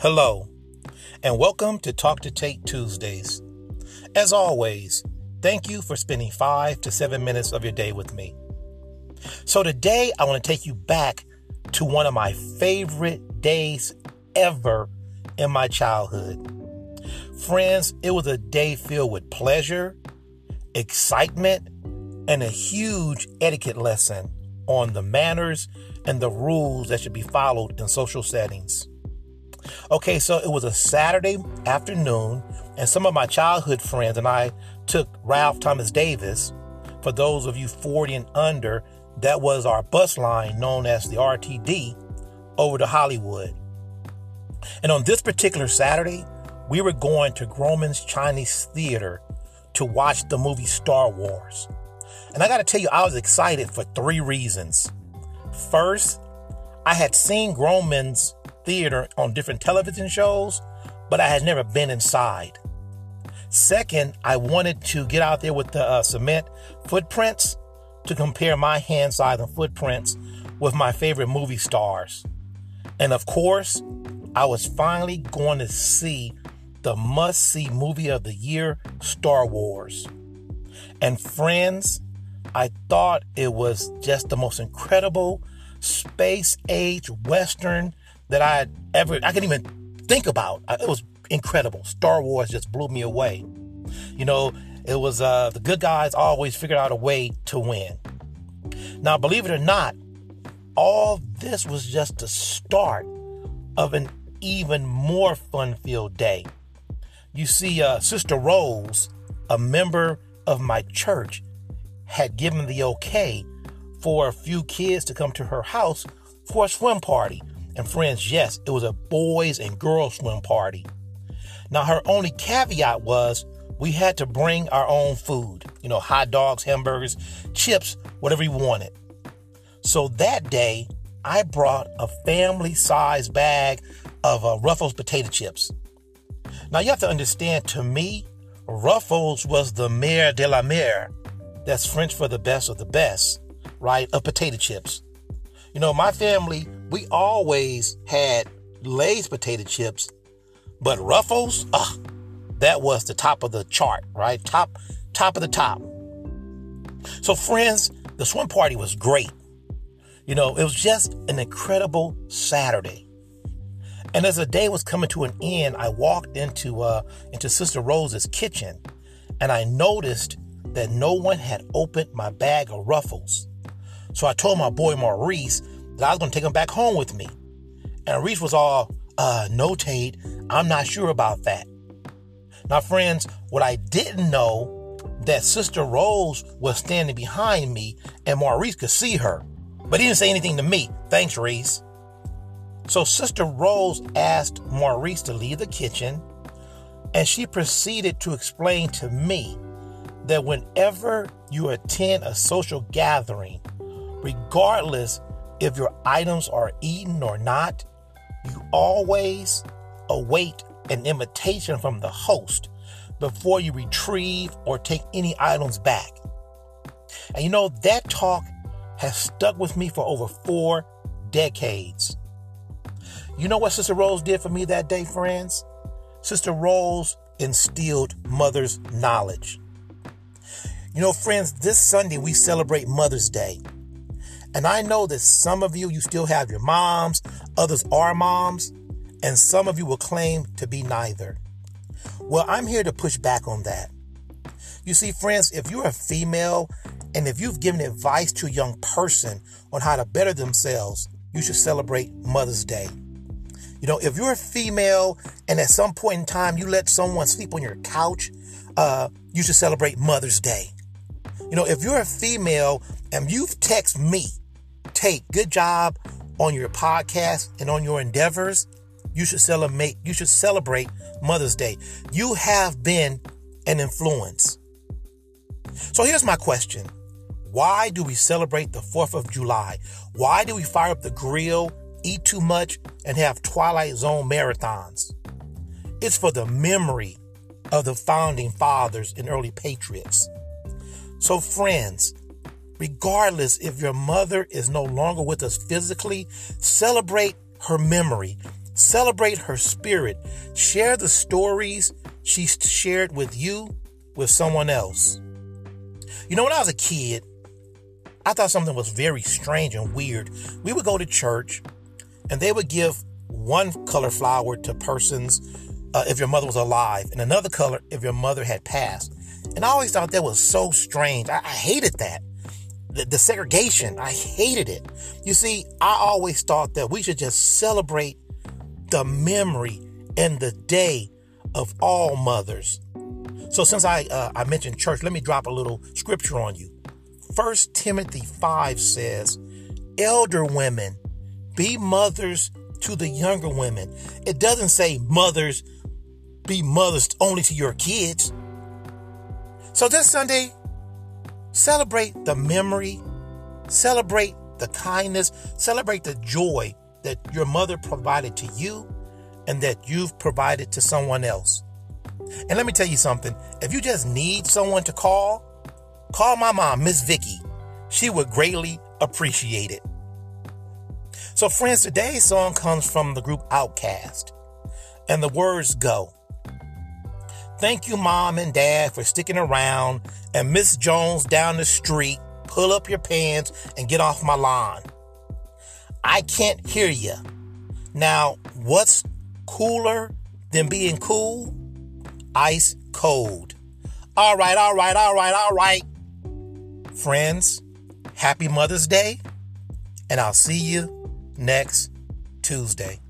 Hello, and welcome to Talk to Tate Tuesdays. As always, thank you for spending five to seven minutes of your day with me. So, today I want to take you back to one of my favorite days ever in my childhood. Friends, it was a day filled with pleasure, excitement, and a huge etiquette lesson on the manners and the rules that should be followed in social settings. Okay, so it was a Saturday afternoon, and some of my childhood friends and I took Ralph Thomas Davis. For those of you 40 and under, that was our bus line known as the RTD over to Hollywood. And on this particular Saturday, we were going to Grauman's Chinese Theater to watch the movie Star Wars. And I got to tell you, I was excited for three reasons. First, I had seen Grauman's theater on different television shows, but I had never been inside. Second, I wanted to get out there with the uh, cement footprints to compare my hand size and footprints with my favorite movie stars. And of course, I was finally going to see the must see movie of the year, Star Wars. And friends, I thought it was just the most incredible space age Western that I ever, I couldn't even think about. It was incredible. Star Wars just blew me away. You know, it was uh, the good guys always figured out a way to win. Now, believe it or not, all this was just the start of an even more fun filled day. You see, uh, Sister Rose, a member of my church, had given the okay for a few kids to come to her house for a swim party and friends, yes, it was a boys and girls swim party. Now, her only caveat was we had to bring our own food, you know, hot dogs, hamburgers, chips, whatever you wanted. So that day, I brought a family size bag of uh, Ruffles potato chips. Now, you have to understand, to me, Ruffles was the mère de la mer. That's French for the best of the best, right? Of potato chips. You know, my family, we always had Lay's potato chips, but Ruffles, ah, that was the top of the chart, right? Top, top of the top. So, friends, the swim party was great. You know, it was just an incredible Saturday. And as the day was coming to an end, I walked into uh, into Sister Rose's kitchen, and I noticed that no one had opened my bag of Ruffles. So I told my boy Maurice that I was going to take him back home with me. And Reese was all, uh, no, Tate, I'm not sure about that. Now, friends, what I didn't know that Sister Rose was standing behind me and Maurice could see her, but he didn't say anything to me. Thanks, Reese. So Sister Rose asked Maurice to leave the kitchen, and she proceeded to explain to me that whenever you attend a social gathering, regardless if your items are eaten or not, you always await an invitation from the host before you retrieve or take any items back. And you know, that talk has stuck with me for over four decades. You know what Sister Rose did for me that day, friends? Sister Rose instilled mother's knowledge. You know, friends, this Sunday we celebrate Mother's Day. And I know that some of you, you still have your moms, others are moms, and some of you will claim to be neither. Well, I'm here to push back on that. You see, friends, if you're a female and if you've given advice to a young person on how to better themselves, you should celebrate Mother's Day. You know, if you're a female and at some point in time you let someone sleep on your couch, uh, you should celebrate Mother's Day. You know, if you're a female and you've texted me Tate, good job on your podcast and on your endeavors. You should celebrate. You should celebrate Mother's Day. You have been an influence. So here's my question: Why do we celebrate the Fourth of July? Why do we fire up the grill, eat too much, and have Twilight Zone marathons? It's for the memory of the founding fathers and early patriots. So, friends, regardless if your mother is no longer with us physically, celebrate her memory Celebrate her spirit. Share the stories she shared with you with someone else. You know, when I was a kid, I thought something was very strange and weird. We would go to church and they would give one color flower to persons uh, if your mother was alive and another color if your mother had passed. And I always thought that was so strange. I, I hated that. The, the segregation, I hated it. You see, I always thought that we should just celebrate the memory and the day of all mothers. So since I uh, I mentioned church, let me drop a little scripture on you. First Timothy 5 says, Elder women, be mothers to the younger women. It doesn't say mothers, be mothers only to your kids. So this Sunday, celebrate the memory, celebrate the kindness, celebrate the joy that your mother provided to you and that you've provided to someone else. And let me tell you something if you just need someone to call, Call my mom, Miss Vicky. She would greatly appreciate it. So, friends, today's song comes from the group OutKast, and the words go Thank you, mom and dad, for sticking around, and Miss Jones down the street, pull up your pants and get off my lawn. I can't hear you. Now, what's cooler than being cool? Ice cold. All right, all right, all right, all right. Friends, happy Mother's Day, and I'll see you next Tuesday.